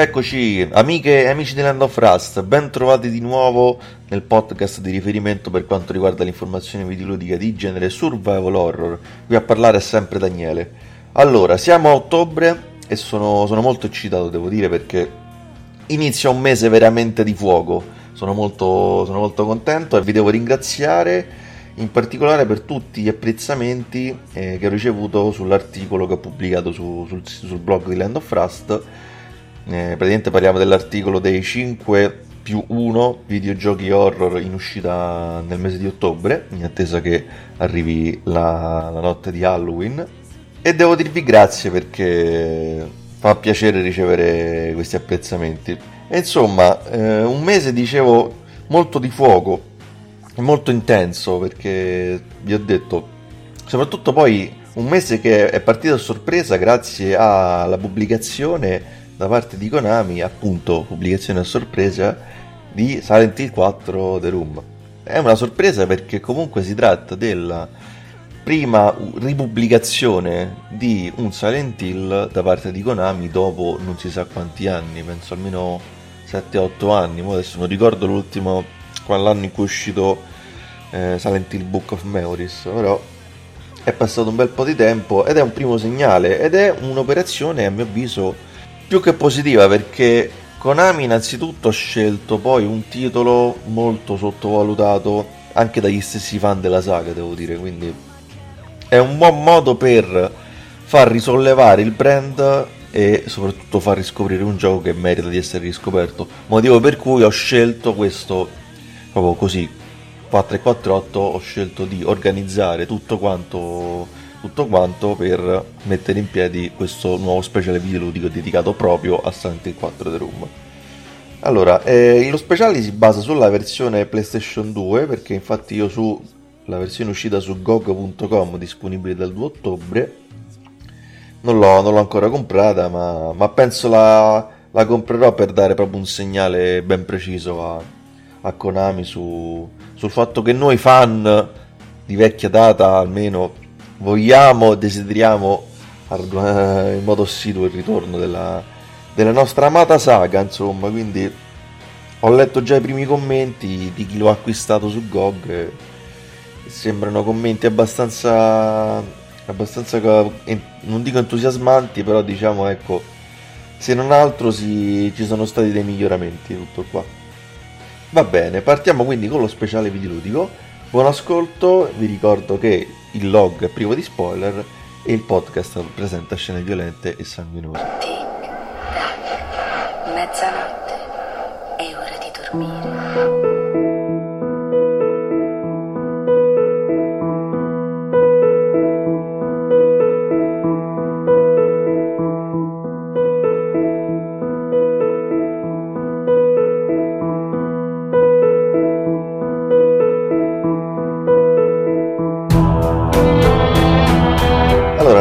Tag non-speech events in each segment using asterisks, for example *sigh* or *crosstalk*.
Eccoci, amiche e amici di Land of Rust, ben trovati di nuovo nel podcast di riferimento per quanto riguarda l'informazione videoludica di genere survival horror. Qui a parlare è sempre Daniele. Allora, siamo a ottobre e sono, sono molto eccitato, devo dire, perché inizia un mese veramente di fuoco. Sono molto, sono molto contento e vi devo ringraziare in particolare per tutti gli apprezzamenti eh, che ho ricevuto sull'articolo che ho pubblicato su, sul, sul blog di Land of Rust eh, praticamente parliamo dell'articolo dei 5 più 1 videogiochi horror in uscita nel mese di ottobre, in attesa che arrivi la, la notte di Halloween. E devo dirvi grazie perché fa piacere ricevere questi apprezzamenti. E insomma, eh, un mese dicevo molto di fuoco, molto intenso perché vi ho detto, soprattutto poi un mese che è partito a sorpresa grazie alla pubblicazione da parte di Konami, appunto, pubblicazione a sorpresa di Silent Hill 4 The Room. È una sorpresa perché comunque si tratta della prima ripubblicazione di un Silent Hill da parte di Konami dopo non si sa quanti anni, penso almeno 7-8 anni, Mo adesso non ricordo l'ultimo, quell'anno in cui è uscito eh, Silent Hill Book of Memories, però è passato un bel po' di tempo ed è un primo segnale ed è un'operazione a mio avviso più che positiva perché Konami innanzitutto ha scelto poi un titolo molto sottovalutato anche dagli stessi fan della saga, devo dire, quindi è un buon modo per far risollevare il brand e soprattutto far riscoprire un gioco che merita di essere riscoperto. Motivo per cui ho scelto questo proprio così 448 ho scelto di organizzare tutto quanto tutto quanto per mettere in piedi questo nuovo speciale videoludico dedicato proprio a Silent Hill 4 The Room. Allora, eh, lo speciale si basa sulla versione PlayStation 2 perché infatti io la versione uscita su GOG.com disponibile dal 2 ottobre non l'ho, non l'ho ancora comprata ma, ma penso la, la, comprerò per dare proprio un segnale ben preciso a, a Konami su, sul fatto che noi fan di vecchia data almeno vogliamo, desideriamo in modo assiduo il ritorno della, della nostra amata saga, insomma, quindi ho letto già i primi commenti di chi lo acquistato su GOG sembrano commenti abbastanza abbastanza non dico entusiasmanti però diciamo ecco se non altro si, ci sono stati dei miglioramenti tutto qua. Va bene partiamo quindi con lo speciale videoludico buon ascolto vi ricordo che il log è privo di spoiler e il podcast presenta scene violente e sanguinose. Tic, tac, mezzanotte, è ora di dormire.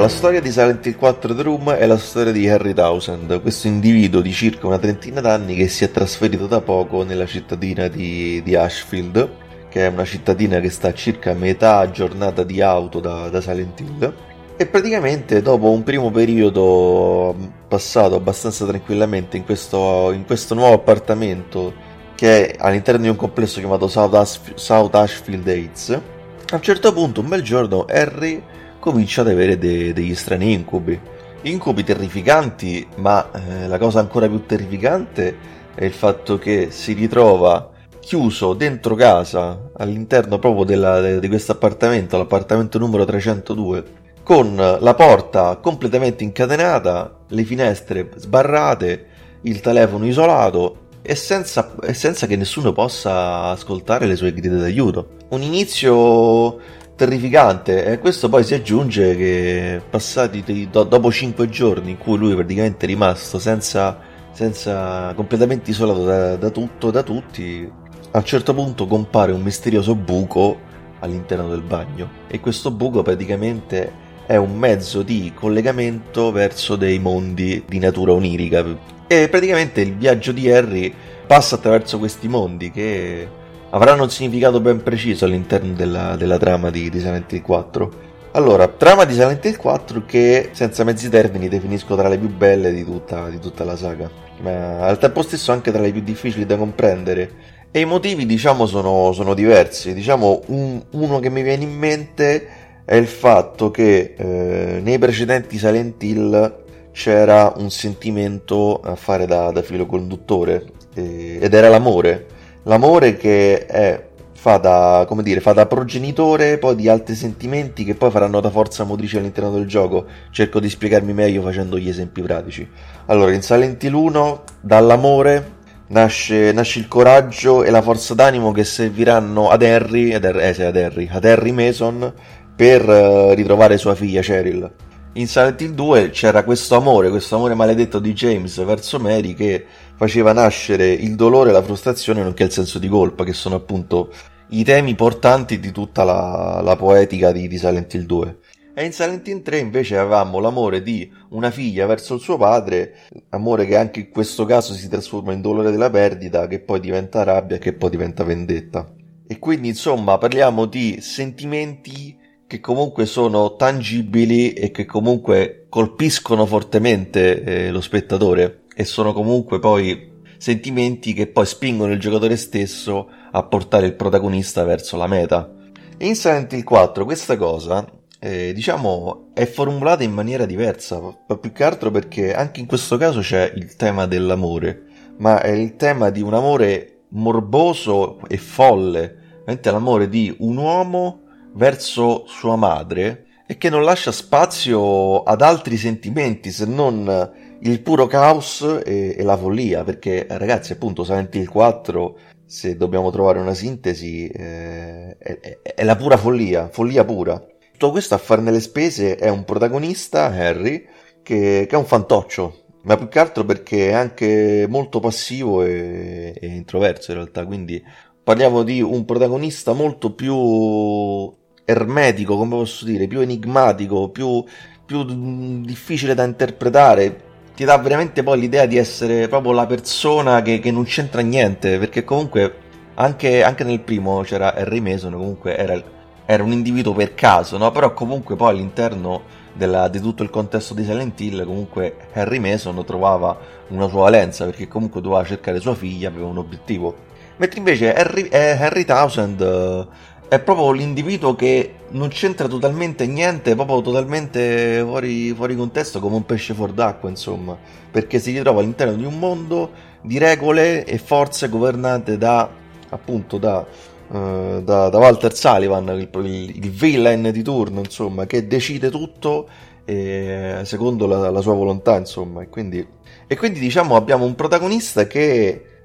Storia di Silent Hill 4 The Room è la storia di Harry Townsend, questo individuo di circa una trentina d'anni che si è trasferito da poco nella cittadina di, di Ashfield, che è una cittadina che sta a circa metà giornata di auto da, da Silent Hill. E praticamente dopo un primo periodo passato abbastanza tranquillamente in questo, in questo nuovo appartamento che è all'interno di un complesso chiamato South, As- South Ashfield Heights, a un certo punto un bel giorno Harry comincia ad avere de- degli strani incubi. Incubi terrificanti, ma eh, la cosa ancora più terrificante è il fatto che si ritrova chiuso dentro casa, all'interno proprio della, de- di questo appartamento, l'appartamento numero 302, con la porta completamente incatenata, le finestre sbarrate, il telefono isolato e senza, e senza che nessuno possa ascoltare le sue grida d'aiuto. Un inizio terrificante. E questo poi si aggiunge che passati do, dopo 5 giorni in cui lui praticamente è rimasto senza, senza completamente isolato da, da tutto da tutti a un certo punto compare un misterioso buco all'interno del bagno. E questo buco praticamente è un mezzo di collegamento verso dei mondi di natura onirica. E praticamente il viaggio di Harry passa attraverso questi mondi che avranno un significato ben preciso all'interno della, della trama di, di Silent Hill 4. Allora, trama di Silent Hill 4 che senza mezzi termini definisco tra le più belle di tutta, di tutta la saga, ma al tempo stesso anche tra le più difficili da comprendere. E i motivi, diciamo, sono, sono diversi. Diciamo, un, uno che mi viene in mente è il fatto che eh, nei precedenti Silent Hill c'era un sentimento a fare da, da filo conduttore eh, ed era l'amore. L'amore che è, fa, da, dire, fa da progenitore poi di altri sentimenti che poi faranno da forza motrice all'interno del gioco. Cerco di spiegarmi meglio facendo gli esempi pratici. Allora, in Silent Hill 1, dall'amore nasce, nasce, il coraggio e la forza d'animo che serviranno ad Harry, ad, eh, sì, ad, Harry, ad Harry Mason per uh, ritrovare sua figlia Cheryl in Silent Hill 2 c'era questo amore, questo amore maledetto di James verso Mary che faceva nascere il dolore, la frustrazione nonché il senso di colpa, che sono appunto i temi portanti di tutta la, la poetica di, di Silent Hill 2. E in Silent Hill 3 invece avevamo l'amore di una figlia verso il suo padre, amore che anche in questo caso si trasforma in dolore della perdita, che poi diventa rabbia e che poi diventa vendetta. E quindi insomma parliamo di sentimenti che comunque sono tangibili e che comunque colpiscono fortemente eh, lo spettatore e sono comunque poi sentimenti che poi spingono il giocatore stesso a portare il protagonista verso la meta. In Silent Hill 4 questa cosa eh, diciamo è formulata in maniera diversa, più che altro perché anche in questo caso c'è il tema dell'amore, ma è il tema di un amore morboso e folle, mentre l'amore di un uomo verso sua madre e che non lascia spazio ad altri sentimenti se non il puro caos e, e la follia perché ragazzi appunto Silent Hill 4 se dobbiamo trovare una sintesi eh, è, è, la pura follia follia pura. Tutto questo a farne le spese è un protagonista Harry che, che è un fantoccio ma più che altro perché è anche molto passivo e, e introverso in realtà quindi parliamo di un protagonista molto più ermetico, come posso dire, più enigmatico, più, più difficile da interpretare. Ti dà veramente poi l'idea di essere proprio la persona che, che non c'entra niente, perché comunque anche, anche, nel primo c'era Harry Mason, comunque era, era un individuo per caso, no? però comunque poi all'interno della, di tutto il contesto di Silent Hill, comunque Harry Mason trovava una sua valenza, perché comunque doveva cercare sua figlia, aveva un obiettivo. Mentre invece Harry, eh, Harry Townsend è proprio l'individuo che non c'entra totalmente niente, proprio totalmente fuori, fuori contesto, come un pesce fuor d'acqua, insomma, perché si ritrova all'interno di un mondo di regole e forze governate da, appunto, da, uh, da, da Walter Sullivan, il, il, il, villain di turno, insomma, che decide tutto eh, secondo la, la, sua volontà, insomma, e quindi, e quindi diciamo abbiamo un protagonista che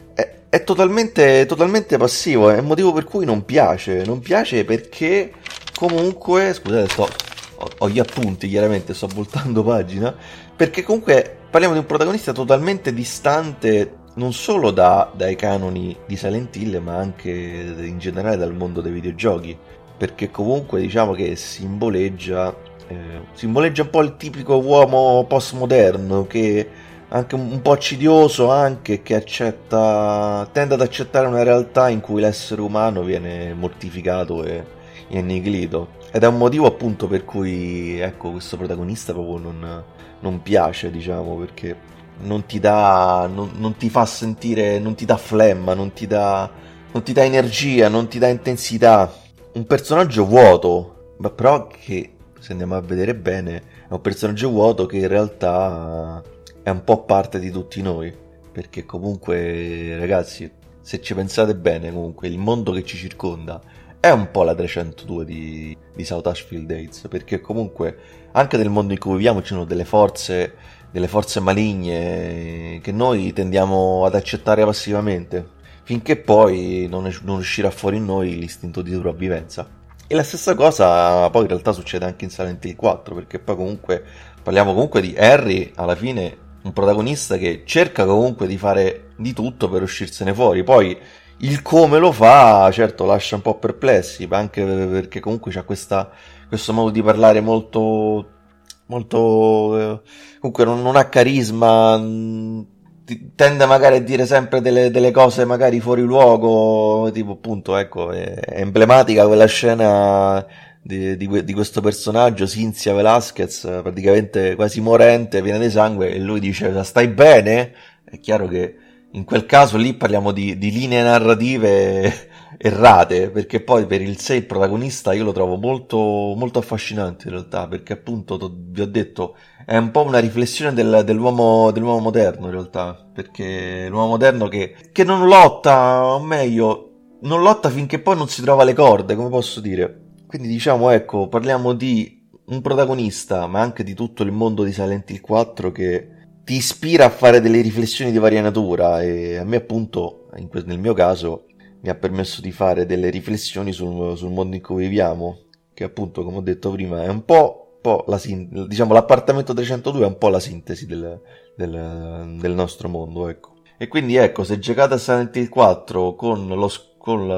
è totalmente, totalmente passivo, è il motivo per cui non piace. Non piace perché comunque, scusate, sto, ho, ho gli appunti chiaramente, sto voltando pagina, perché comunque parliamo di un protagonista totalmente distante non solo da, dai canoni di Silent Hill, ma anche in generale dal mondo dei videogiochi, perché comunque diciamo che simboleggia, eh, simboleggia un po' il tipico uomo postmoderno che anche un po' accidioso anche che accetta tende ad accettare una realtà in cui l'essere umano viene mortificato e annichilito ed è un motivo appunto per cui ecco questo protagonista proprio non, non piace diciamo perché non ti dà non, non, ti fa sentire non ti dà flemma non ti dà non ti dà energia non ti dà intensità. Un personaggio vuoto ma però che se andiamo a vedere bene è un personaggio vuoto che in realtà è un po' parte di tutti noi, perché comunque ragazzi, se ci pensate bene, comunque il mondo che ci circonda è un po' la 302 di, di South Ashfield Dates, perché comunque anche nel mondo in cui viviamo ci sono delle forze, delle forze maligne che noi tendiamo ad accettare passivamente, finché poi non, non uscirà fuori in noi l'istinto di sopravvivenza. E la stessa cosa poi in realtà succede anche in Silent Hill 4, perché poi comunque parliamo comunque di Harry alla fine un protagonista che cerca comunque di fare di tutto per uscirsene fuori. Poi il come lo fa, certo, lascia un po' perplessi, anche perché comunque c'ha questa, questo modo di parlare molto. molto. Eh, comunque non, non, ha carisma. Tende magari a dire sempre delle, delle, cose magari fuori luogo, tipo appunto, ecco, è emblematica quella scena di, di, di questo personaggio, Cinzia Velasquez, praticamente quasi morente, piena di sangue, e lui dice stai bene? È chiaro che in quel caso lì parliamo di, di linee narrative *laughs* errate, perché poi per il 6 il protagonista io lo trovo molto, molto affascinante in realtà, perché appunto vi ho detto è un po' una riflessione del, dell'uomo, dell'uomo moderno in realtà, perché l'uomo moderno che, che non lotta, o meglio, non lotta finché poi non si trova le corde, come posso dire. Quindi diciamo, ecco, parliamo di un protagonista, ma anche di tutto il mondo di Silent Hill 4 che ti ispira a fare delle riflessioni di varia natura e a me appunto, nel mio caso, mi ha permesso di fare delle riflessioni sul, sul mondo in cui viviamo, che appunto, come ho detto prima, è un po', po la, diciamo, l'appartamento 302 è un po' la sintesi del, del, del nostro mondo, ecco. E quindi ecco, se giocate a Silent Hill 4 con, lo, con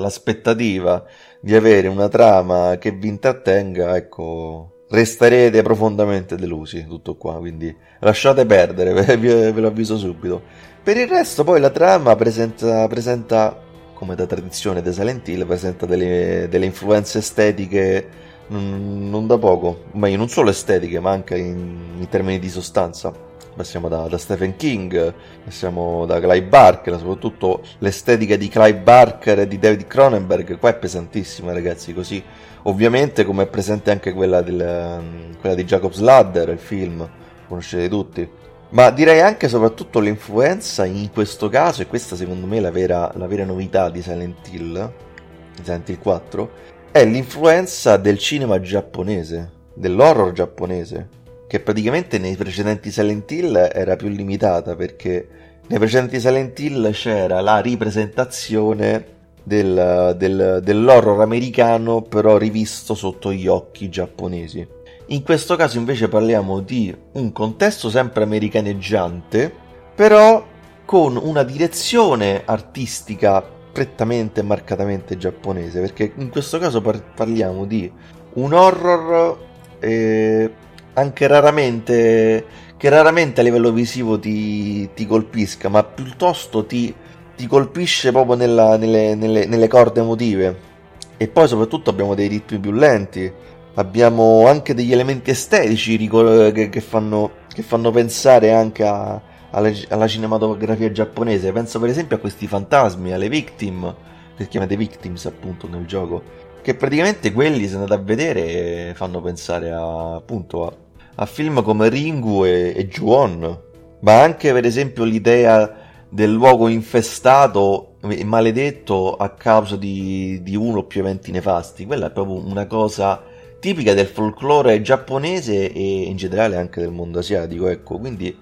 l'aspettativa di avere una trama che vi intrattenga, ecco, resterete profondamente delusi, tutto qua, quindi lasciate perdere, *laughs* ve, lo avviso subito. Per il resto poi la trama presenta, presenta come da tradizione di Silent Hill, presenta delle, delle influenze estetiche non, non, da poco, ma non solo estetiche, ma anche in, in termini di sostanza. Passiamo da, da, Stephen King, passiamo da Clive Barker, soprattutto l'estetica di Clive Barker e di David Cronenberg, qua è pesantissima ragazzi, così Ovviamente come è presente anche quella, del, quella di Jacob's Ladder, il film, conoscete tutti. Ma direi anche soprattutto l'influenza in questo caso, e questa secondo me è la vera, la vera novità di Silent Hill, di Silent Hill 4, è l'influenza del cinema giapponese, dell'horror giapponese, che praticamente nei precedenti Silent Hill era più limitata perché nei precedenti Silent Hill c'era la ripresentazione del, del, dell'horror americano però rivisto sotto gli occhi giapponesi. In questo caso invece parliamo di un contesto sempre americaneggiante, però con una direzione artistica prettamente e marcatamente giapponese, perché in questo caso par- parliamo di un horror eh, anche raramente che raramente a livello visivo ti, ti colpisca, ma piuttosto ti ti colpisce proprio nella, nelle, nelle, nelle corde emotive. E poi soprattutto abbiamo dei ritmi più lenti, abbiamo anche degli elementi estetici che, che, fanno, che fanno, pensare anche a, alla, alla, cinematografia giapponese. Penso per esempio a questi fantasmi, alle victim, che chiamate victims appunto nel gioco, che praticamente quelli se andate a vedere fanno pensare a, appunto a, a film come Ringu e, e Juon, ma anche per esempio l'idea del luogo infestato e maledetto a causa di, di uno o più eventi nefasti. Quella è proprio una cosa tipica del folklore giapponese e in generale anche del mondo asiatico. Ecco, quindi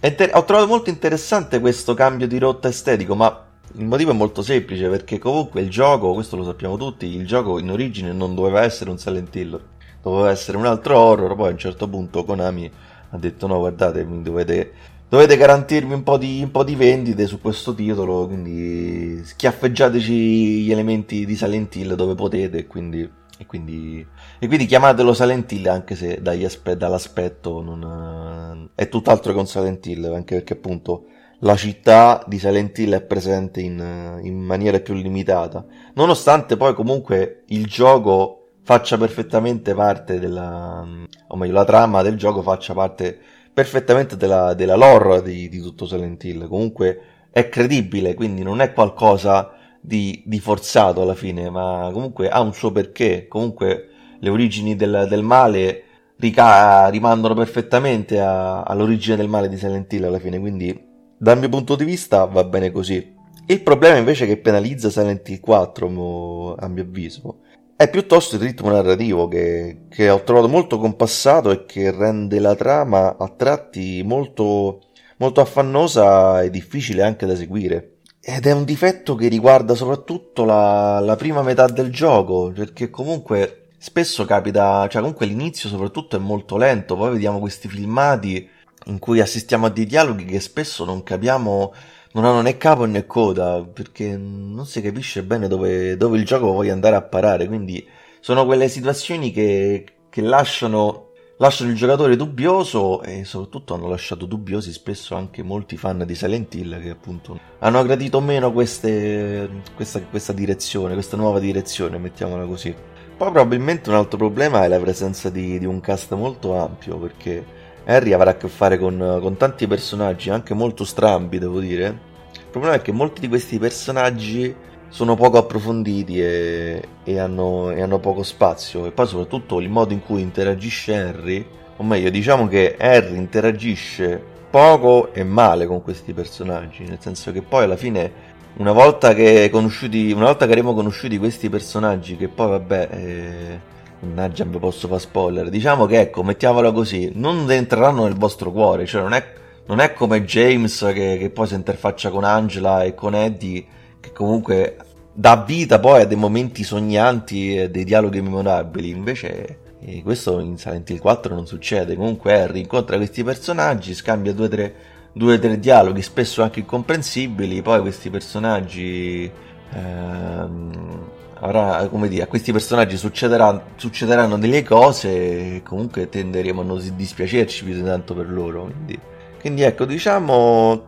inter- ho trovato molto interessante questo cambio di rotta estetico, ma il motivo è molto semplice perché comunque il gioco, questo lo sappiamo tutti, il gioco in origine non doveva essere un Silent Hill, doveva essere un altro horror, poi a un certo punto Konami ha detto no guardate dovete dovete garantirmi un po, di, un po' di vendite su questo titolo, quindi schiaffeggiateci gli elementi di Silent Hill dove potete quindi, e quindi, e quindi chiamatelo Silent Hill anche se aspe- dall'aspetto non, è tutt'altro che un Silent Hill, anche perché appunto la città di Silent Hill è presente in, in maniera più limitata, nonostante poi comunque il gioco faccia perfettamente parte della, o meglio la trama del gioco faccia parte perfettamente della, della lore di, di, tutto Silent Hill. Comunque è credibile, quindi non è qualcosa di, di, forzato alla fine, ma comunque ha un suo perché. Comunque le origini del, del male rica- rimandano perfettamente a, all'origine del male di Silent Hill alla fine, quindi dal mio punto di vista va bene così. Il problema invece che penalizza Silent Hill 4, a mio avviso, è piuttosto il ritmo narrativo che, che, ho trovato molto compassato e che rende la trama a tratti molto, molto affannosa e difficile anche da seguire. Ed è un difetto che riguarda soprattutto la, la prima metà del gioco, perché comunque spesso capita, cioè comunque l'inizio soprattutto è molto lento, poi vediamo questi filmati in cui assistiamo a dei dialoghi che spesso non capiamo non hanno né capo né coda, perché non si capisce bene dove, dove il gioco voglia andare a parare, quindi sono quelle situazioni che, che lasciano, lasciano il giocatore dubbioso e soprattutto hanno lasciato dubbiosi spesso anche molti fan di Silent Hill che appunto hanno gradito meno queste, questa, questa direzione, questa nuova direzione, mettiamola così. Poi probabilmente un altro problema è la presenza di, di un cast molto ampio, perché Harry avrà a che fare con, con tanti personaggi, anche molto strambi, devo dire. Il problema è che molti di questi personaggi sono poco approfonditi e, e, hanno, e, hanno, poco spazio e poi soprattutto il modo in cui interagisce Harry o meglio diciamo che Harry interagisce poco e male con questi personaggi nel senso che poi alla fine una volta che conosciuti una volta che avremo conosciuti questi personaggi che poi vabbè eh, mannaggia mi posso fare spoiler diciamo che ecco mettiamola così non entreranno nel vostro cuore cioè non è, non è come James che, che poi si interfaccia con Angela e con Eddie che comunque dà vita poi a dei momenti sognanti e dei dialoghi memorabili. Invece eh, questo in Silent Hill 4 non succede. Comunque Harry incontra questi personaggi, scambia due o tre, due, tre dialoghi, spesso anche incomprensibili. Poi questi personaggi... Ehm, avrà, come dire, a questi personaggi succederà, succederanno delle cose e comunque tenderemo a non dispiacerci più di tanto per loro. Quindi, quindi ecco, diciamo,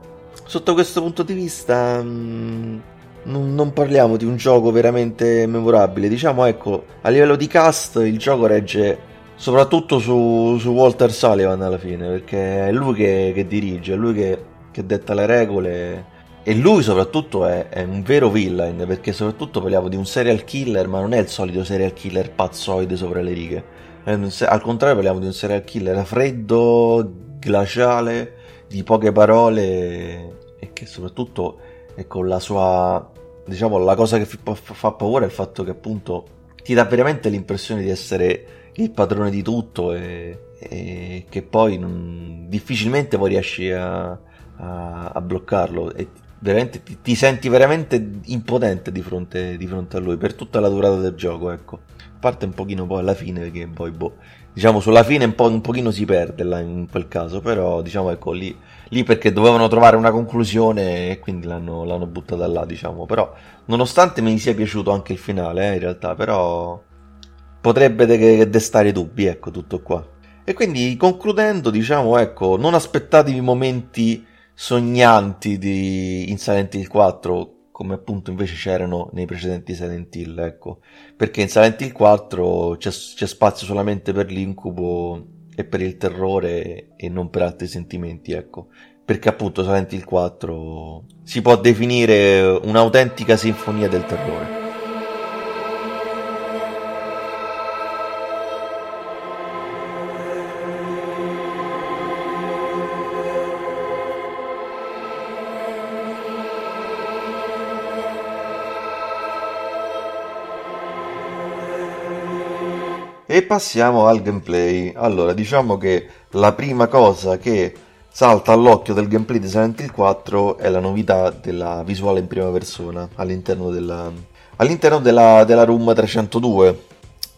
sotto questo punto di vista... Mh, mm, non, non, parliamo di un gioco veramente memorabile. Diciamo, ecco, a livello di cast il gioco regge soprattutto su, su Walter Sullivan alla fine, perché è lui che, che dirige, è lui che, che, detta le regole. E lui soprattutto è, è, un vero villain, perché soprattutto parliamo di un serial killer, ma non è il solito serial killer pazzoide sopra le righe. Al contrario parliamo di un serial killer freddo, glaciale, di poche parole e che soprattutto e con la sua diciamo la cosa che fa paura è il fatto che appunto ti dà veramente l'impressione di essere il padrone di tutto e, e che poi non, difficilmente poi riesci a, a, a bloccarlo e veramente ti, ti, senti veramente impotente di fronte, di fronte, a lui per tutta la durata del gioco ecco parte un pochino poi alla fine che poi boh diciamo sulla fine un, po', un pochino si perde là in quel caso però diciamo ecco lì lì perché dovevano trovare una conclusione e quindi l'hanno, l'hanno buttata là, diciamo. Però, nonostante mi sia piaciuto anche il finale, eh, in realtà, però potrebbe de- destare dubbi, ecco, tutto qua. E quindi, concludendo, diciamo, ecco, non aspettatevi momenti sognanti di in Silent Hill 4 come appunto invece c'erano nei precedenti Silent Hill, ecco. Perché in Silent Hill 4 c'è, c'è spazio solamente per l'incubo e per il terrore e non per altri sentimenti, ecco. Perché appunto Silent Hill 4 si può definire un'autentica sinfonia del terrore. Passiamo al gameplay. Allora, diciamo che la prima cosa che salta all'occhio del gameplay di Silent Hill 4 è la novità della visuale in prima persona all'interno della, all'interno della, della room 302.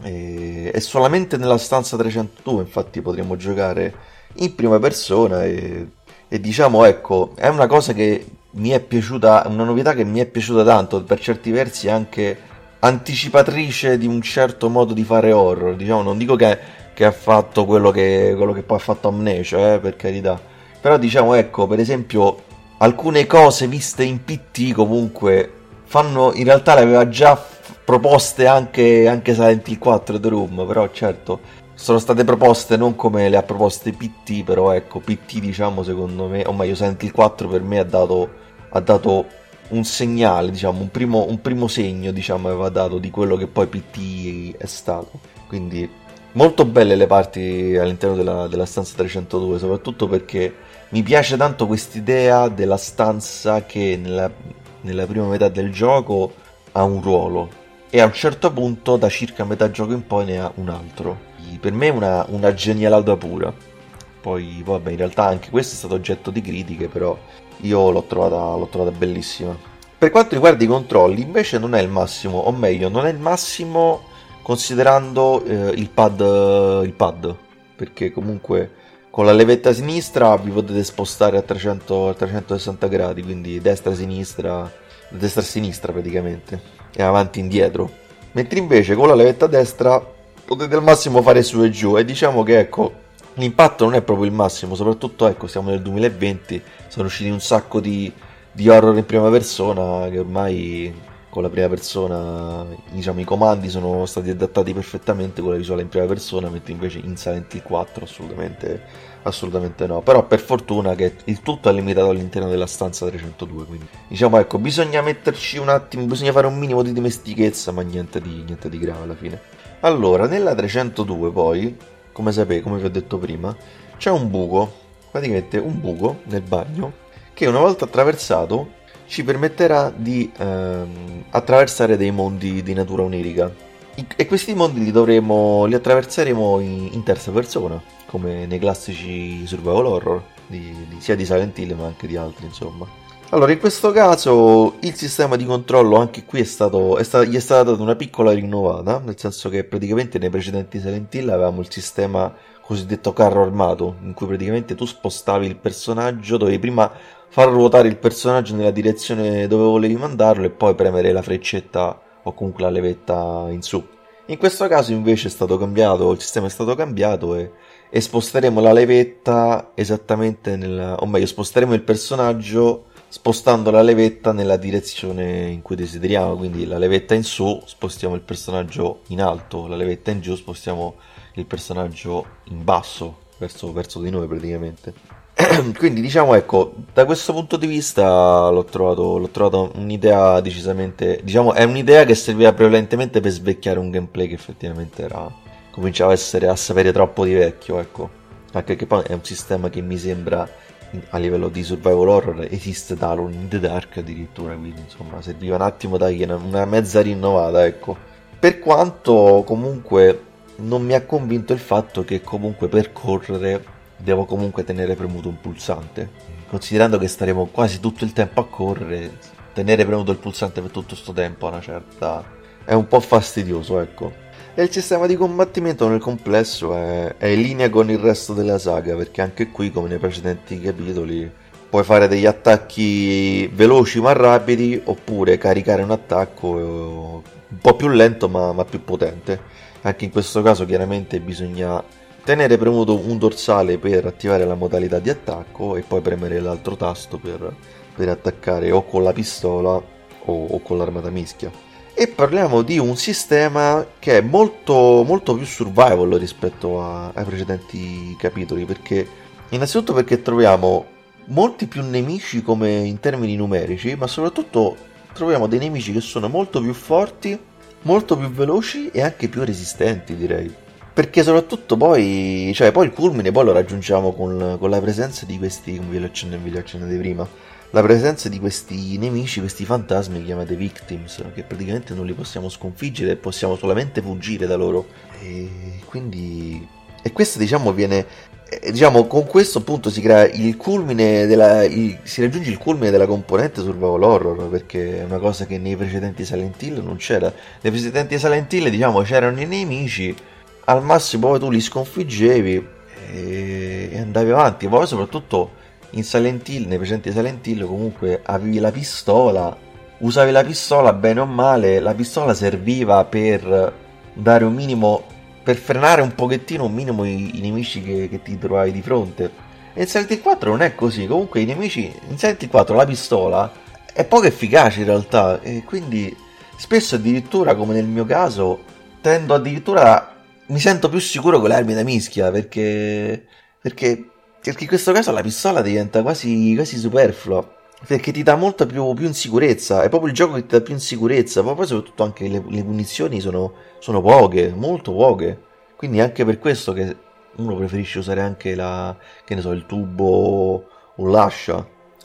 E, è solamente nella stanza 302, infatti, potremo giocare in prima persona e, e diciamo, ecco, è una cosa che mi è piaciuta, una novità che mi è piaciuta tanto, per certi versi anche anticipatrice di un certo modo di fare horror. Diciamo, non dico che, che ha fatto quello che, quello che, poi ha fatto Amnesia, eh, per carità. Però diciamo, ecco, per esempio, alcune cose viste in PT comunque fanno, in realtà le aveva già proposte anche, anche Silent Hill 4 The Room, però certo sono state proposte non come le ha proposte PT, però ecco, PT diciamo secondo me, o meglio Silent Hill 4 per me ha dato, ha dato un segnale, diciamo, un primo, un primo segno, diciamo, aveva dato di quello che poi PT è stato. Quindi molto belle le parti all'interno della, della stanza 302, soprattutto perché mi piace tanto quest'idea della stanza che nella, nella prima metà del gioco ha un ruolo e a un certo punto da circa metà gioco in poi ne ha un altro. Per me è una, una genialata pura. Poi, vabbè, in realtà anche questo è stato oggetto di critiche, però io l'ho trovata, l'ho trovata bellissima. Per quanto riguarda i controlli, invece non è il massimo, o meglio, non è il massimo considerando eh, il, pad, il pad, perché comunque con la levetta sinistra vi potete spostare a, 300, a 360 gradi, quindi destra-sinistra, destra-sinistra praticamente, e avanti indietro. Mentre invece con la levetta destra potete al massimo fare su e giù, e diciamo che ecco, l'impatto non è proprio il massimo, soprattutto ecco, siamo nel 2020, sono usciti un sacco di, di horror in prima persona che ormai con la prima persona, diciamo i comandi sono stati adattati perfettamente con la visuale in prima persona, mentre invece in Silent Hill 4 assolutamente, assolutamente no. Però per fortuna che il tutto è limitato all'interno della stanza 302, quindi diciamo ecco, bisogna metterci un attimo, bisogna fare un minimo di dimestichezza, ma niente di, niente di grave alla fine. Allora, nella 302 poi, come sapete, come vi ho detto prima, c'è un buco, praticamente un buco nel bagno, che una volta attraversato ci permetterà di ehm, attraversare dei mondi di natura onirica. E questi mondi li dovremo, li attraverseremo in, in terza persona, come nei classici survival horror, di, di, sia di Silent Hill ma anche di altri, insomma. Allora, in questo caso il sistema di controllo anche qui è stato, è stato, gli è stata data una piccola rinnovata, nel senso che praticamente nei precedenti Silent Hill avevamo il sistema cosiddetto carro armato, in cui praticamente tu spostavi il personaggio, dovevi prima far ruotare il personaggio nella direzione dove volevi mandarlo e poi premere la freccetta o comunque la levetta in su. In questo caso invece è stato cambiato, il sistema è stato cambiato e, e sposteremo la levetta esattamente nella, o meglio sposteremo il personaggio spostando la levetta nella direzione in cui desideriamo, quindi la levetta in su spostiamo il personaggio in alto, la levetta in giù spostiamo il personaggio in basso verso, verso di noi praticamente. *clears throat* Quindi diciamo ecco, da questo punto di vista l'ho trovato, l'ho trovato un'idea decisamente, diciamo è un'idea che serviva prevalentemente per svecchiare un gameplay che effettivamente era, cominciava a essere, a sapere troppo di vecchio, ecco. Anche che poi è un sistema che mi sembra a livello di survival horror esiste da in the Dark addirittura, quindi insomma serviva un attimo da una, mezza rinnovata, ecco. Per quanto comunque non mi ha convinto il fatto che comunque percorrere devo comunque tenere premuto un pulsante. Considerando che staremo quasi tutto il tempo a correre, tenere premuto il pulsante per tutto questo tempo una certa... è un po' fastidioso, ecco. E il sistema di combattimento nel complesso è, è in linea con il resto della saga, perché anche qui, come nei precedenti capitoli, puoi fare degli attacchi veloci ma rapidi, oppure caricare un attacco un po' più lento ma, ma più potente. Anche in questo caso chiaramente bisogna tenere premuto un dorsale per attivare la modalità di attacco e poi premere l'altro tasto per, per attaccare o con la pistola o, o, con l'armata mischia. E parliamo di un sistema che è molto, molto più survival rispetto a, ai precedenti capitoli, perché innanzitutto perché troviamo molti più nemici come in termini numerici, ma soprattutto troviamo dei nemici che sono molto più forti, molto più veloci e anche più resistenti, direi. Perché soprattutto poi, cioè poi il culmine poi lo raggiungiamo con, con la presenza di questi, come vi ho accennato prima, la presenza di questi nemici, questi fantasmi chiamati victims, che praticamente non li possiamo sconfiggere possiamo solamente fuggire da loro. E quindi... E questo diciamo viene... Diciamo, con questo appunto si crea il culmine della, il, si raggiunge il culmine della componente survival horror perché è una cosa che nei precedenti Silent Hill non c'era. Nei precedenti Silent Hill, diciamo, c'erano i nemici al massimo poi tu li sconfiggevi e, e andavi avanti. Poi soprattutto in Silent Hill, nei precedenti Silent Hill, comunque avevi la pistola, usavi la pistola bene o male, la pistola serviva per dare un minimo, per frenare un pochettino un minimo i, i nemici che, che, ti trovavi di fronte. E in Silent Hill 4 non è così, comunque i nemici, in Silent Hill 4 la pistola è poco efficace in realtà e quindi spesso addirittura come nel mio caso tendo addirittura mi sento più sicuro con le armi da mischia perché, perché, perché in questo caso la pistola diventa quasi, quasi superflua perché ti dà molta più, più, insicurezza è proprio il gioco che ti dà più insicurezza ma poi soprattutto anche le, le munizioni sono, sono, poche molto poche. Quindi anche per questo che uno preferisce usare anche la che ne so il tubo o l'ascia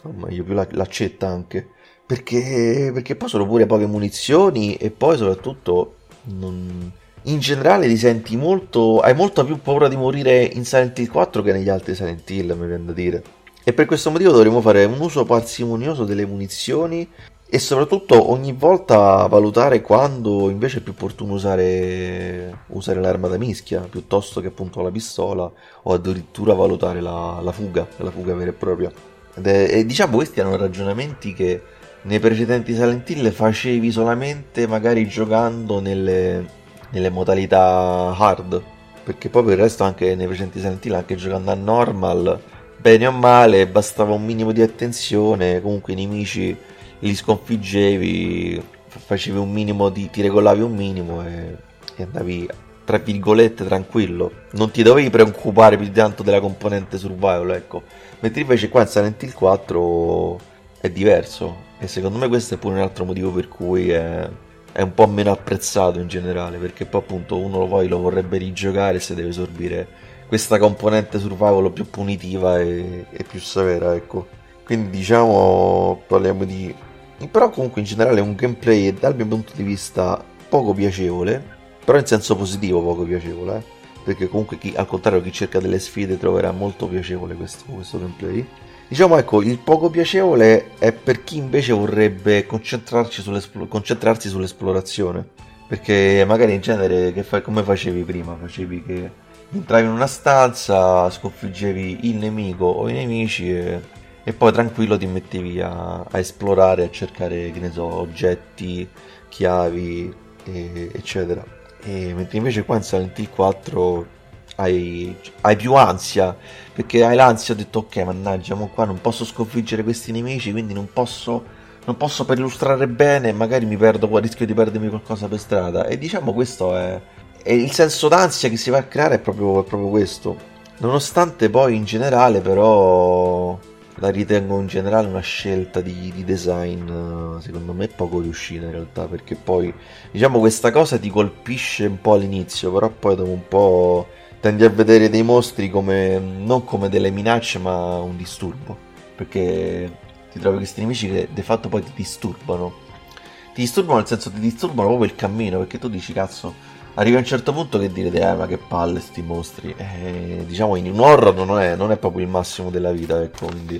o meglio più l'accetta anche. Perché, perché poi sono pure poche munizioni e poi soprattutto non, in generale ti senti molto. hai molta più paura di morire in Silent Hill 4 che negli altri Silent Hill, mi viene da dire. E per questo motivo dovremo fare un uso parsimonioso delle munizioni e soprattutto ogni volta valutare quando invece è più opportuno usare, usare l'arma da mischia piuttosto che appunto la pistola o addirittura valutare la, la fuga, la fuga vera e propria. Ed è, e diciamo questi erano ragionamenti che nei precedenti Silent Hill facevi solamente magari giocando nelle, nelle modalità hard perché poi per il resto anche nei precedenti Silent Hill anche giocando a normal bene o male bastava un minimo di attenzione comunque i nemici li sconfiggevi facevi un minimo di, ti regolavi un minimo e, e andavi tra virgolette tranquillo. Non ti dovevi preoccupare più di tanto della componente survival ecco. Mentre invece qua in Silent Hill 4 è diverso e secondo me questo è pure un altro motivo per cui è, è un po' meno apprezzato in generale perché poi appunto uno poi lo vorrebbe rigiocare se deve sorbire questa componente survival più punitiva e, e più severa ecco quindi diciamo parliamo di però comunque in generale è un gameplay dal mio punto di vista poco piacevole però in senso positivo poco piacevole eh? perché comunque chi, al contrario chi cerca delle sfide troverà molto piacevole questo, questo gameplay diciamo ecco il poco piacevole è per chi invece vorrebbe concentrarsi, concentrarsi sull'esplorazione. Perché magari in genere fai, come facevi prima? Facevi che entravi in una stanza sconfiggevi il nemico o i nemici e, e poi tranquillo ti mettevi a, a esplorare a cercare che ne so oggetti chiavi e, eccetera. E mentre invece qua in Silent Hill 4 hai, hai, più ansia perché hai l'ansia ho detto ok mannaggia ma qua non posso sconfiggere questi nemici quindi non posso non posso perlustrare bene magari mi perdo qua rischio di perdermi qualcosa per strada. E diciamo questo è, è il senso d'ansia che si va a creare è proprio, è proprio questo. Nonostante poi in generale però la ritengo in generale una scelta di, di, design secondo me poco riuscita in realtà perché poi diciamo questa cosa ti colpisce un po' all'inizio però poi dopo un po' tendi a vedere dei mostri come non come delle minacce ma un disturbo perché ti trovi questi nemici che di fatto poi ti disturbano ti disturbano nel senso ti disturbano proprio il cammino perché tu dici cazzo arriva a un certo punto che direte, eh, ma che palle sti mostri. Eh, diciamo, in un horror non è, non è, proprio il massimo della vita, ecco, quindi,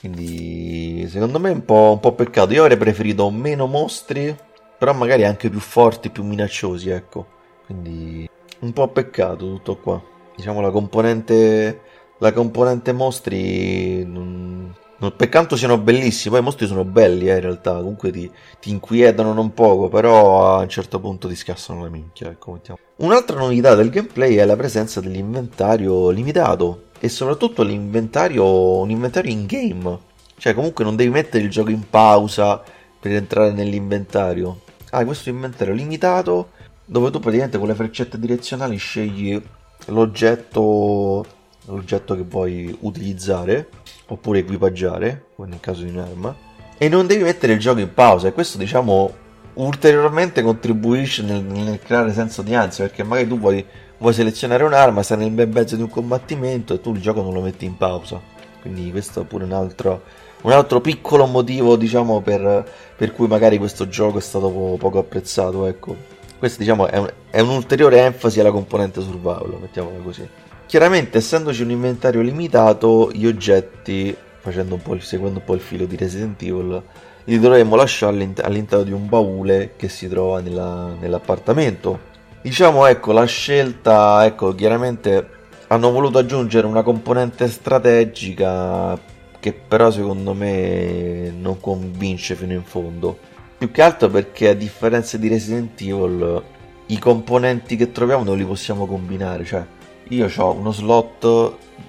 quindi secondo me è un po', un po' peccato. Io avrei preferito meno mostri, però magari anche più forti, più minacciosi, ecco. Quindi un po' peccato tutto qua. Diciamo la componente la componente mostri non, per quanto siano bellissimi, poi i mostri sono belli eh, in realtà, comunque ti, ti, inquietano non poco, però a un certo punto ti scassano la minchia. Ecco, Un'altra novità del gameplay è la presenza dell'inventario limitato e soprattutto l'inventario, un inventario in game, cioè comunque non devi mettere il gioco in pausa per entrare nell'inventario. Hai questo inventario limitato dove tu praticamente con le freccette direzionali scegli l'oggetto l'oggetto che vuoi utilizzare oppure equipaggiare, nel caso di un'arma, e non devi mettere il gioco in pausa. E questo, diciamo, ulteriormente contribuisce nel, nel creare senso di ansia, perché magari tu vuoi, vuoi selezionare un'arma, stai nel bel mezzo di un combattimento e tu il gioco non lo metti in pausa. Quindi questo è pure un altro, un altro piccolo motivo, diciamo, per, per, cui magari questo gioco è stato po- poco apprezzato, ecco. Questo, diciamo, è, un, è un'ulteriore enfasi alla componente survival, mettiamola così. Chiaramente, essendoci un inventario limitato, gli oggetti, un il, seguendo un po' il filo di Resident Evil, li dovremmo lasciare all'interno di un baule che si trova nella, nell'appartamento. Diciamo, ecco, la scelta, ecco, chiaramente hanno voluto aggiungere una componente strategica che però secondo me non convince fino in fondo. Più che altro perché a differenza di Resident Evil i componenti che troviamo non li possiamo combinare, cioè io ho uno slot,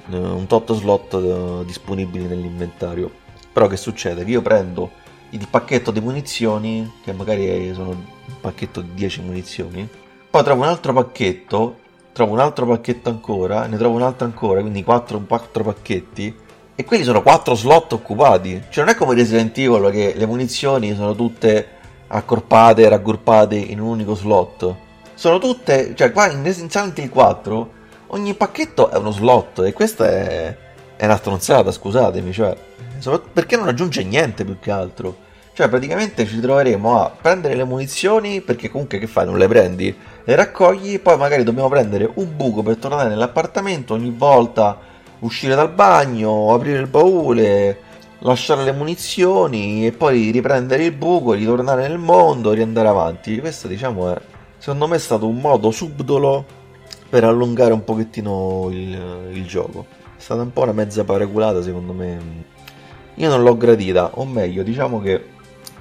eh, un tot slot eh, disponibili nell'inventario. Però che succede? Che io prendo il pacchetto di munizioni, che magari sono un pacchetto di 10 munizioni, poi trovo un altro pacchetto, trovo un altro pacchetto ancora, ne trovo un altro ancora, quindi 4, 4 pacchetti, e quelli sono 4 slot occupati. Cioè non è come Resident Evil che le munizioni sono tutte accorpate, raggruppate in un unico slot. Sono tutte, cioè qua in Resident Evil 4 ogni pacchetto è uno slot e questa è, è una stronzata, scusatemi, cioè, perché non aggiunge niente più che altro. Cioè, praticamente ci troveremo a prendere le munizioni, perché comunque che fai? Non le prendi, le raccogli, poi magari dobbiamo prendere un buco per tornare nell'appartamento ogni volta, uscire dal bagno, aprire il baule, lasciare le munizioni e poi riprendere il buco, ritornare nel mondo, riandare avanti. Questo, diciamo, è secondo me è stato un modo subdolo per allungare un pochettino il, il gioco. È stata un po' una mezza paraculata secondo me. Io non l'ho gradita, o meglio, diciamo che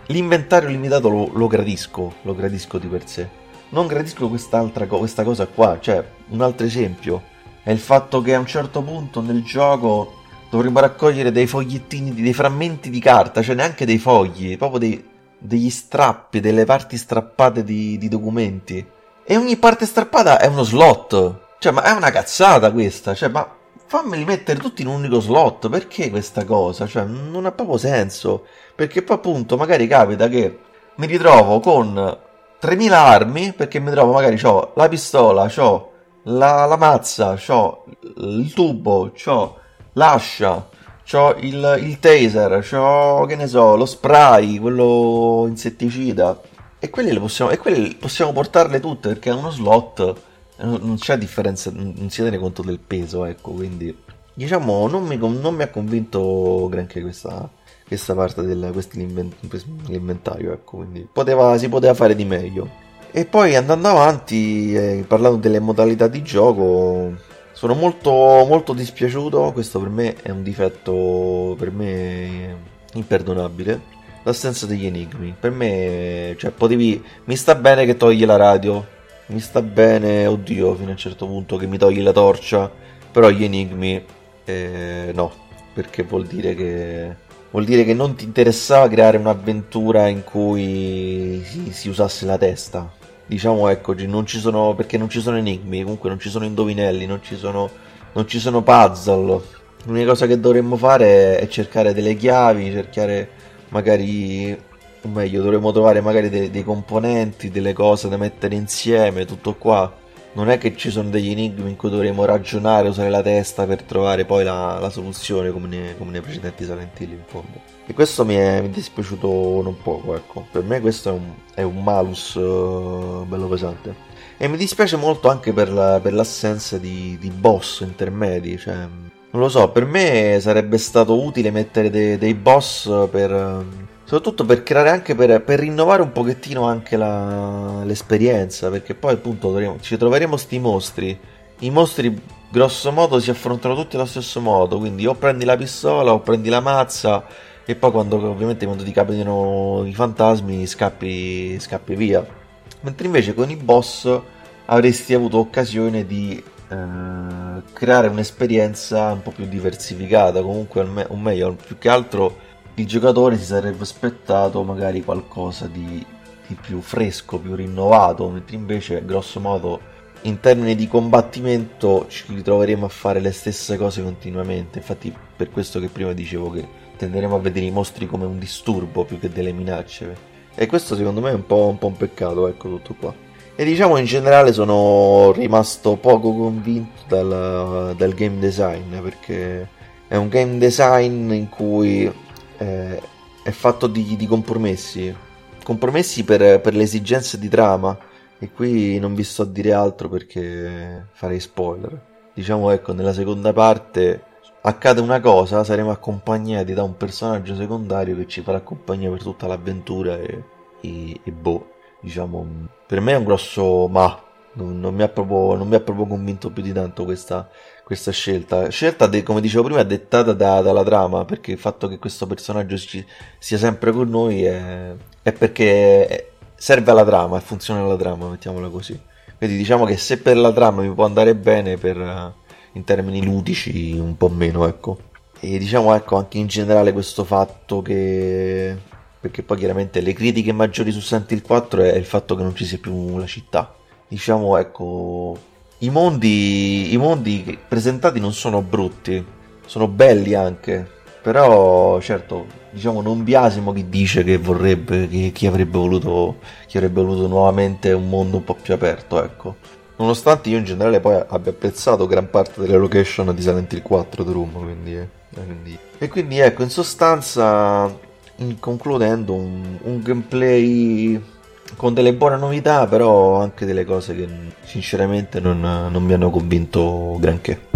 l'inventario limitato lo, lo gradisco, lo gradisco di per sé. Non gradisco quest'altra questa cosa qua, cioè un altro esempio è il fatto che a un certo punto nel gioco dovremmo raccogliere dei fogliettini, dei frammenti di carta, cioè neanche dei fogli, proprio dei, degli strappi, delle parti strappate di, di documenti. E ogni parte strappata è uno slot. Cioè, ma è una cazzata questa. Cioè, ma fammeli mettere tutti in un unico slot. Perché questa cosa? Cioè, non ha proprio senso. Perché poi appunto magari capita che mi ritrovo con 3000 armi perché mi trovo magari ho la pistola, ho la, la mazza, ho il tubo, ho l'ascia, ho il, il taser, ho che ne so, lo spray, quello insetticida. E quelle, possiamo, e quelle possiamo portarle tutte perché è uno slot, non c'è differenza, non si tiene conto del peso, ecco, quindi diciamo non mi, non mi ha convinto granché questa, questa parte del questo l'inventario, ecco, quindi poteva, si poteva fare di meglio. E poi andando avanti, eh, parlando delle modalità di gioco, sono molto, molto dispiaciuto, questo per me è un difetto per me imperdonabile, l'assenza degli enigmi. Per me, cioè, potevi, mi sta bene che togli la radio, mi sta bene, oddio, fino a un certo punto che mi togli la torcia, però gli enigmi, eh, no, perché vuol dire che vuol dire che non ti interessava creare un'avventura in cui si, si usasse la testa. Diciamo ecco, non ci sono, perché non ci sono enigmi, comunque non ci sono indovinelli, non ci sono, non ci sono puzzle. L'unica cosa che dovremmo fare è cercare delle chiavi, cercare magari, o meglio, dovremmo trovare magari dei, dei componenti, delle cose da mettere insieme, tutto qua non è che ci sono degli enigmi in cui dovremo ragionare, usare la testa per trovare poi la, la soluzione come, ne, come, nei precedenti Silent in fondo. E questo mi è, mi è dispiaciuto non poco, ecco. Per me questo è un, è un malus uh, bello pesante. E mi dispiace molto anche per, la, per l'assenza di, di, boss intermedi, cioè... Non lo so, per me sarebbe stato utile mettere de, dei boss per soprattutto per creare anche per, per rinnovare un pochettino anche la, l'esperienza perché poi appunto ci troveremo sti mostri i mostri grosso modo si affrontano tutti allo stesso modo quindi o prendi la pistola o prendi la mazza e poi quando ovviamente quando ti capitano i fantasmi scappi, scappi via. Mentre invece con i boss avresti avuto occasione di eh, creare un'esperienza un po' più diversificata. Comunque o meglio più che altro il giocatore si sarebbe aspettato magari qualcosa di, di più fresco, più rinnovato, mentre invece, grosso modo, in termini di combattimento ci ritroveremo a fare le stesse cose continuamente. Infatti, per questo che prima dicevo che tenderemo a vedere i mostri come un disturbo più che delle minacce. E questo secondo me è un po' un, po un peccato, ecco tutto qua. E diciamo in generale sono rimasto poco convinto dal, dal game design perché è un game design in cui eh, è fatto di, di, compromessi, compromessi per, per, le esigenze di trama e qui non vi sto a dire altro perché farei spoiler. Diciamo ecco, nella seconda parte accade una cosa, saremo accompagnati da un personaggio secondario che ci farà compagnia per tutta l'avventura e, e, e boh, diciamo, per me è un grosso ma, non, non, mi proprio, non, mi ha proprio, convinto più di tanto questa, questa scelta. Scelta, de, come dicevo prima, dettata da, dalla trama, perché il fatto che questo personaggio ci, sia sempre con noi è, è perché serve alla trama funziona alla trama, mettiamola così. Quindi diciamo che se per la trama mi può andare bene, per, in termini ludici un po' meno, ecco. E diciamo ecco anche in generale questo fatto che... Perché poi chiaramente le critiche maggiori su Silent Hill 4 è il fatto che non ci sia più la città. Diciamo ecco i mondi, i mondi presentati non sono brutti, sono belli anche, però certo, diciamo non biasimo chi dice che vorrebbe, che, chi, avrebbe voluto, chi avrebbe voluto nuovamente un mondo un po' più aperto, ecco. Nonostante io in generale poi abbia apprezzato gran parte delle location di Silent Hill 4 The Room, quindi, eh, quindi. E quindi ecco, in sostanza, in concludendo, un, un gameplay con delle buone novità, però anche delle cose che sinceramente non, non mi hanno convinto granché.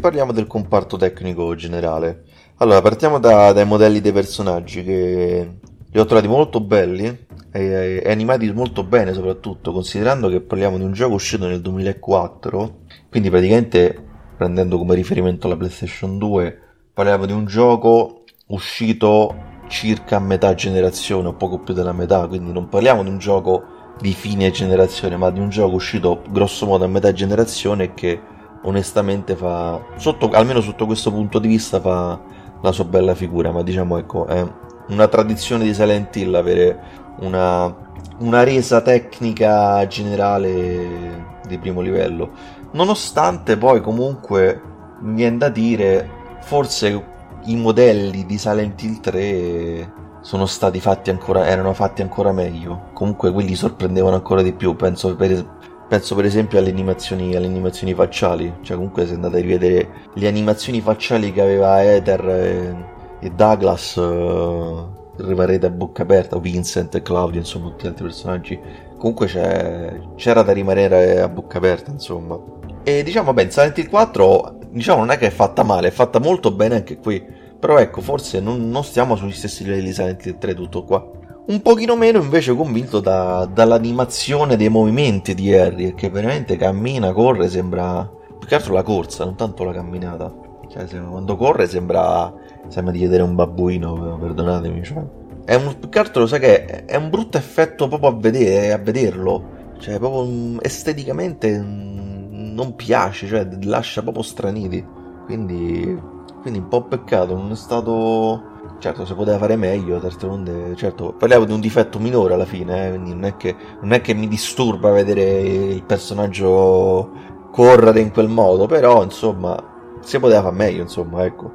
Parliamo del comparto tecnico generale. Allora, partiamo da, dai modelli dei personaggi che li ho trovati molto belli e, e, animati molto bene soprattutto considerando che parliamo di un gioco uscito nel 2004 quindi praticamente prendendo come riferimento la PlayStation 2 parliamo di un gioco uscito circa a metà generazione o poco più della metà quindi non parliamo di un gioco di fine generazione, ma di un gioco uscito grosso modo a metà generazione che onestamente fa, sotto, almeno sotto questo punto di vista, fa la sua bella figura. Ma diciamo, ecco, è una tradizione di Silent Hill avere una, una resa tecnica generale di primo livello. Nonostante poi comunque viene da dire, forse i modelli di Silent Hill 3 sono stati fatti ancora, erano fatti ancora meglio. Comunque quelli sorprendevano ancora di più. Penso per, penso per esempio alle animazioni, alle animazioni facciali. Cioè, comunque, se andate a rivedere le animazioni facciali che aveva Ether e, e Douglas, uh, rimarrete a bocca aperta. Vincent e Claudio, insomma, tutti gli altri personaggi. Comunque c'era da rimanere a bocca aperta, insomma. E diciamo, beh, Silent Hill 4, diciamo, non è che è fatta male, è fatta molto bene anche qui però ecco, forse non, non stiamo sugli stessi livelli di Silent Hill 3 tutto qua. Un pochino meno invece convinto da, dall'animazione dei movimenti di Harry, che veramente cammina, corre, sembra... Più che altro la corsa, non tanto la camminata. Cioè, quando corre sembra... Sembra di vedere un babbuino, perdonatemi, cioè. È un, più che altro, sai che è un brutto effetto proprio a vedere, a vederlo. Cioè, proprio esteticamente mm, non piace, cioè lascia proprio straniti. Quindi quindi un po' peccato, non è stato... Certo, si poteva fare meglio, d'altronde... Certo, parliamo di un difetto minore alla fine, eh, quindi non è, che, non è che mi disturba vedere il personaggio correre in quel modo, però insomma si poteva fare meglio, insomma, ecco.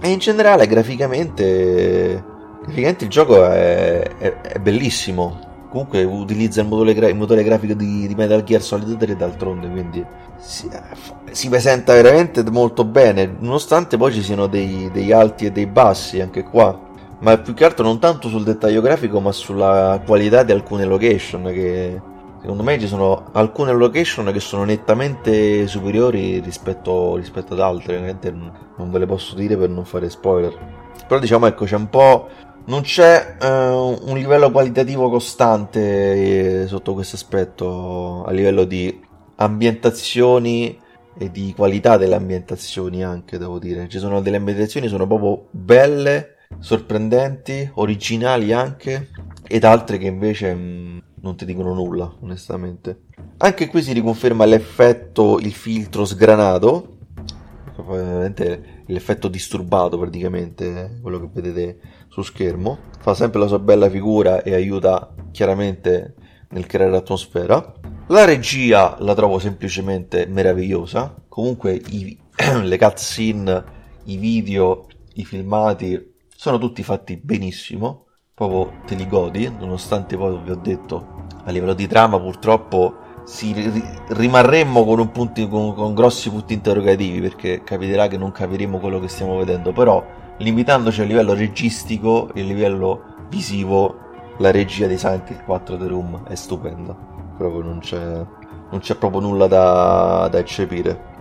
E in generale graficamente, graficamente il gioco è, è, è bellissimo. Comunque utilizza il motore, gra- il motore grafico di, di, Metal Gear Solid 3 d'altronde, quindi si, si, presenta veramente molto bene, nonostante poi ci siano dei, dei alti e dei bassi anche qua. Ma più che altro non tanto sul dettaglio grafico, ma sulla qualità di alcune location che secondo me ci sono alcune location che sono nettamente superiori rispetto, rispetto ad altre, ovviamente non ve le posso dire per non fare spoiler. Però diciamo ecco c'è un po' non c'è uh, un livello qualitativo costante eh, sotto questo aspetto a livello di ambientazioni e di qualità delle ambientazioni anche devo dire. Ci sono delle ambientazioni sono proprio belle sorprendenti originali anche ed altre che invece mh, mm, non ti dicono nulla onestamente. Anche qui si riconferma l'effetto il filtro sgranato ovviamente l'effetto disturbato praticamente quello che vedete su schermo, fa sempre la sua bella figura e aiuta chiaramente nel creare atmosfera. La regia la trovo semplicemente meravigliosa, comunque i, *clears throat* le cutscene, i video, i filmati sono tutti fatti benissimo, proprio te li godi, nonostante poi vi ho detto a livello di trama purtroppo si rimarremmo con, punti, con, con grossi punti interrogativi perché capiterà che non capiremo quello che stiamo vedendo, però limitandoci a livello registico e a livello visivo la regia di Silent Hill 4 The Room è stupenda. Proprio non c'è, non c'è proprio nulla da, da eccepire.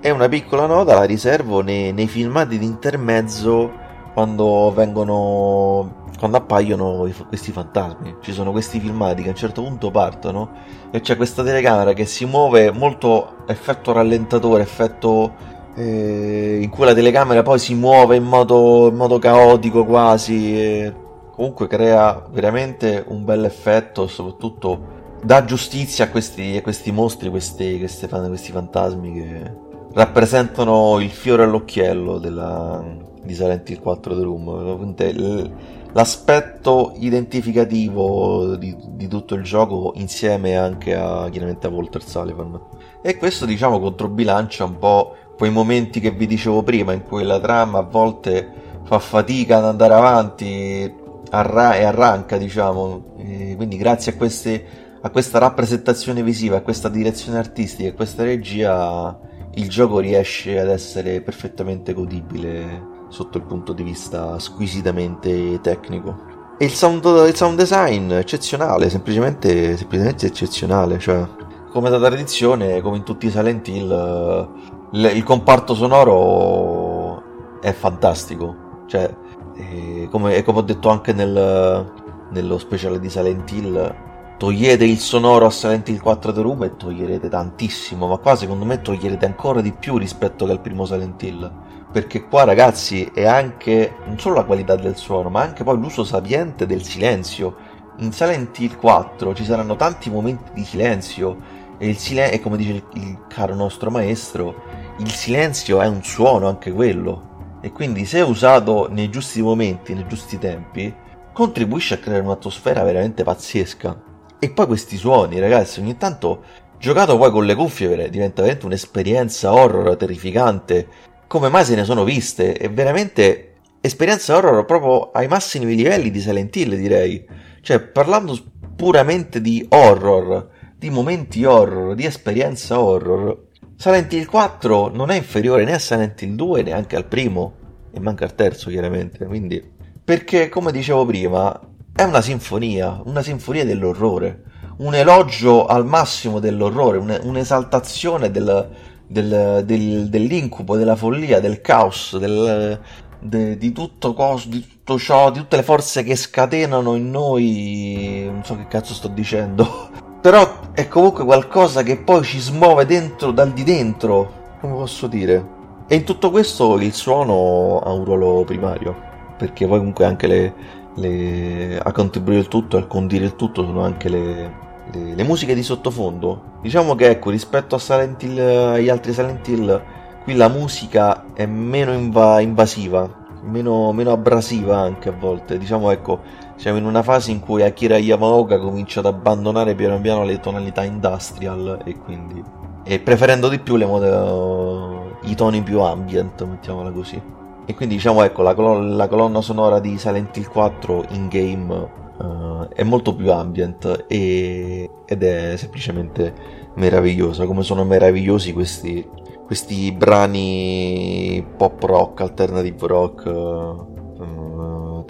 E una piccola nota la riservo nei, nei filmati di intermezzo quando vengono quando appaiono questi fantasmi. Ci sono questi filmati che a un certo punto partono e c'è questa telecamera che si muove molto effetto rallentatore effetto eh, in cui la telecamera poi si muove in modo, in modo caotico quasi. E comunque crea veramente un bel effetto, soprattutto dà giustizia a questi, a questi mostri, questi, questi, questi, fantasmi che rappresentano il fiore all'occhiello della, di Silent Hill 4 The Room. L'aspetto identificativo di, di, tutto il gioco insieme anche a chiaramente a Walter Sullivan. E questo diciamo controbilancia un po' quei momenti che vi dicevo prima in cui la trama a volte fa fatica ad andare avanti arra- e arranca diciamo. E quindi grazie a, queste, a questa rappresentazione visiva a questa direzione artistica a questa regia il gioco riesce ad essere perfettamente godibile sotto il punto di vista squisitamente tecnico. E il sound, il sound design eccezionale semplicemente, semplicemente eccezionale cioè come da tradizione come in tutti i Silent Hill il comparto sonoro è fantastico. Cioè, è come, come, ho detto anche nel, nello speciale di Silent Hill, togliete il sonoro a Silent Hill 4 The Room e toglierete tantissimo, ma qua secondo me toglierete ancora di più rispetto che al primo Silent Hill. Perché qua ragazzi è anche non solo la qualità del suono, ma anche poi l'uso sapiente del silenzio in Silent Hill 4 ci saranno tanti momenti di silenzio e il silenzio, e come dice il, il caro nostro maestro, il silenzio è un suono anche quello. E quindi se usato nei giusti momenti, nei giusti tempi, contribuisce a creare un'atmosfera veramente pazzesca. E poi questi suoni, ragazzi, ogni tanto giocato poi con le cuffie diventa veramente un'esperienza horror terrificante. Come mai se ne sono viste? È veramente esperienza horror proprio ai massimi livelli di Silent Hill, direi. Cioè, parlando puramente di horror, di momenti horror, di esperienza horror, Silent Hill 4 non è inferiore né a Silent Hill 2 neanche al primo, e manca il terzo chiaramente, quindi... Perché, come dicevo prima, è una sinfonia, una sinfonia dell'orrore, un elogio al massimo dell'orrore, un'esaltazione del, del, del, dell'incubo, della follia, del caos, de, di, tutto cos, di tutto ciò, di tutte le forze che scatenano in noi, non so che cazzo sto dicendo, però è comunque qualcosa che poi ci smuove dentro, dal di dentro, come posso dire. E in tutto questo il suono ha un ruolo primario, perché poi comunque anche le, le, a contribuire il tutto, a condire il tutto sono anche le, le, le, musiche di sottofondo. Diciamo che ecco, rispetto a Silent Hill, agli altri Silent Hill, qui la musica è meno inva- invasiva, meno, meno, abrasiva anche a volte. Diciamo ecco, siamo in una fase in cui Akira Yamaoka comincia ad abbandonare piano piano le tonalità industrial e quindi... e preferendo di più le mode, i toni più ambient, mettiamola così. E quindi diciamo ecco la, colonna, la colonna sonora di Silent Hill 4 in game uh, è molto più ambient e, ed è semplicemente meravigliosa, come sono meravigliosi questi, questi brani pop rock, alternative rock, uh,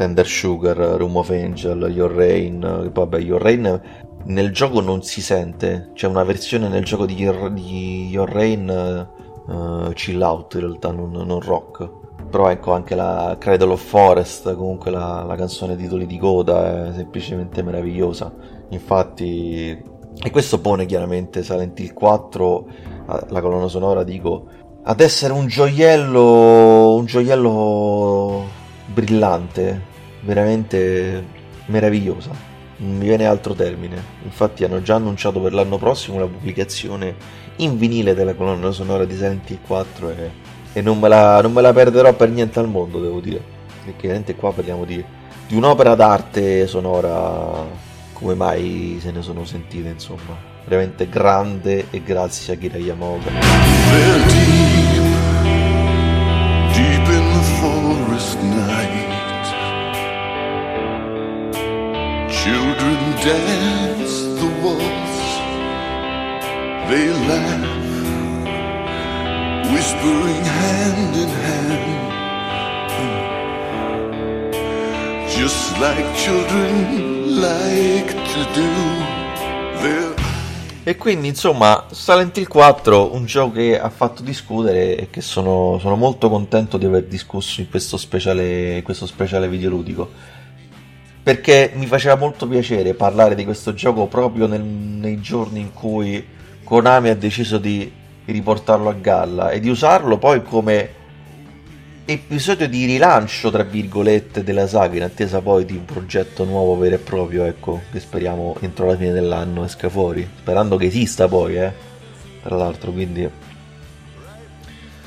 Tender Sugar, Room of Angel, Your Rain, vabbè Your Rain nel gioco non si sente, c'è una versione nel gioco di Your, di Your Rain uh, chill out in realtà, non, non rock. Però ecco anche la Cradle of Forest comunque la, la canzone titoli di coda è semplicemente meravigliosa. Infatti e questo pone chiaramente Silent Hill 4 la colonna sonora dico ad essere un gioiello un gioiello brillante veramente meravigliosa non mi viene altro termine infatti hanno già annunciato per l'anno prossimo la pubblicazione in vinile della colonna sonora di Silent Hill 4 e e non me, la, non me la perderò per niente al mondo, devo dire. Perché veramente qua parliamo di, di un'opera d'arte sonora come mai se ne sono sentite, insomma. Veramente grande e grazie a Kira Yamaoka. Dance the waltz They laugh whispering hand in hand, just like children like to do. E quindi insomma Silent Hill 4 un gioco che ha fatto discutere e che sono, sono molto contento di aver discusso in questo speciale, questo speciale videoludico perché mi faceva molto piacere parlare di questo gioco proprio nel, nei giorni in cui Konami ha deciso di riportarlo a galla e di usarlo poi come episodio di rilancio, tra virgolette, della saga in attesa poi di un progetto nuovo vero e proprio, ecco, che speriamo entro la fine dell'anno esca fuori, sperando che esista poi, eh, tra l'altro, quindi...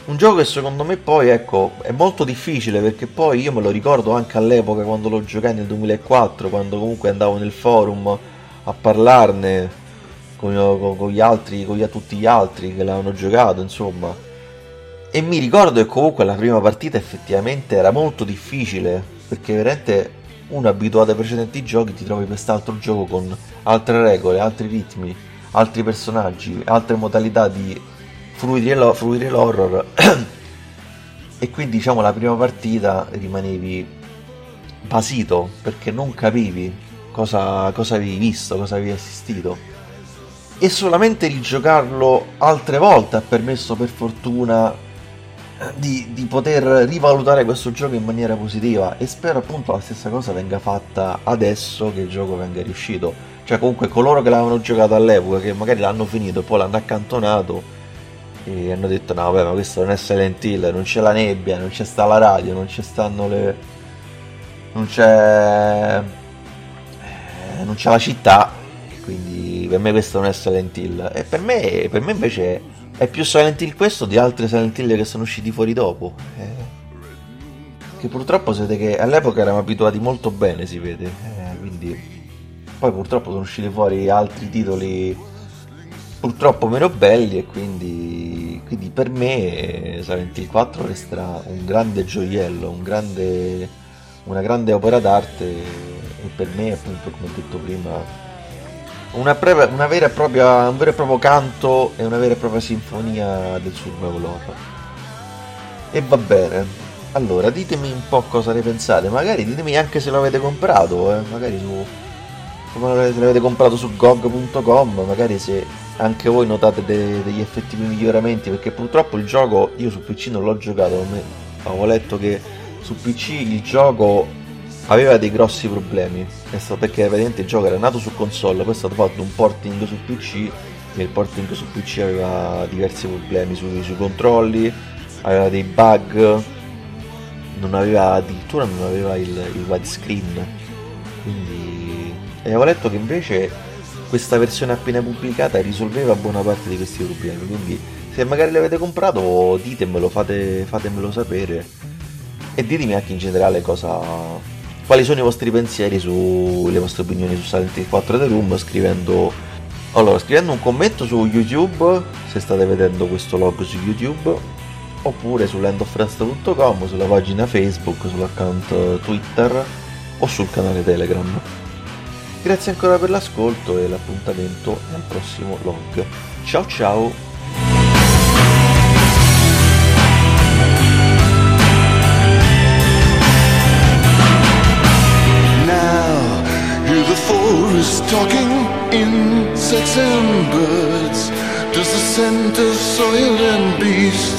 Un gioco che secondo me poi, ecco, è molto difficile perché poi io me lo ricordo anche all'epoca quando lo giocai nel 2004, quando comunque andavo nel forum a parlarne, con, con, con, gli altri, con gli, tutti gli altri che l'hanno giocato, insomma. E mi ricordo che comunque la prima partita effettivamente era molto difficile, perché veramente uno abituato ai precedenti giochi ti trovi quest'altro gioco con altre regole, altri ritmi, altri personaggi, altre modalità di fruire, fruire l'horror. *clears throat* e quindi diciamo la prima partita rimanevi basito perché non capivi cosa, cosa avevi visto, cosa avevi assistito. E solamente rigiocarlo altre volte ha permesso per fortuna di, di, poter rivalutare questo gioco in maniera positiva. E spero appunto la stessa cosa venga fatta adesso che il gioco venga riuscito. Cioè comunque coloro che l'avevano giocato all'epoca che magari l'hanno finito e poi l'hanno accantonato e hanno detto no vabbè ma questo non è Silent Hill non c'è la nebbia non c'è sta la radio non ci stanno le non c'è eh, non c'è la città, quindi per me questo non è Silent Hill. E per me, per me invece è più Silent Hill questo di altri Silent Hill che sono usciti fuori dopo. Eh, che purtroppo siete che all'epoca eravamo abituati molto bene, si vede. Eh, quindi poi purtroppo sono usciti fuori altri titoli purtroppo meno belli e quindi, quindi per me Silent Hill 4 resterà un grande gioiello, un grande, una grande opera d'arte e per me appunto come ho detto prima una, pre- una propria, un vero e proprio canto e una vera e propria sinfonia del survival horror. E va bene. Allora, ditemi un po' cosa ne pensate. Magari ditemi anche se l'avete comprato, eh. magari su. Se l'avete comprato su gog.com, magari se anche voi notate de- degli effettivi miglioramenti perché purtroppo il gioco io su PC non l'ho giocato avevo letto che su PC il gioco aveva dei grossi problemi. Perché praticamente il gioco era nato su console poi è stato fatto un porting su PC e il porting su PC aveva diversi problemi sui, sui controlli aveva dei bug non aveva addirittura non aveva il, il widescreen. Quindi e avevo letto che invece questa versione appena pubblicata risolveva buona parte di questi problemi quindi se magari l'avete comprato ditemelo fate, fatemelo sapere. E ditemi anche in generale cosa quali sono i vostri pensieri sulle vostre opinioni su Silent Hill 4 The Room scrivendo allora scrivendo un commento su YouTube se state vedendo questo log su YouTube oppure su landofrest.com sulla pagina Facebook sull'account Twitter o sul canale Telegram Grazie ancora per l'ascolto e l'appuntamento al prossimo log. Ciao ciao! talking insects and birds Does the scent of soil and beast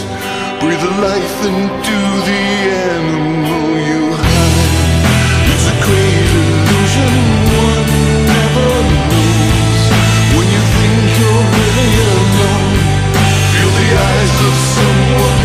Breathe life into the animal you hide It's a great illusion the eyes of someone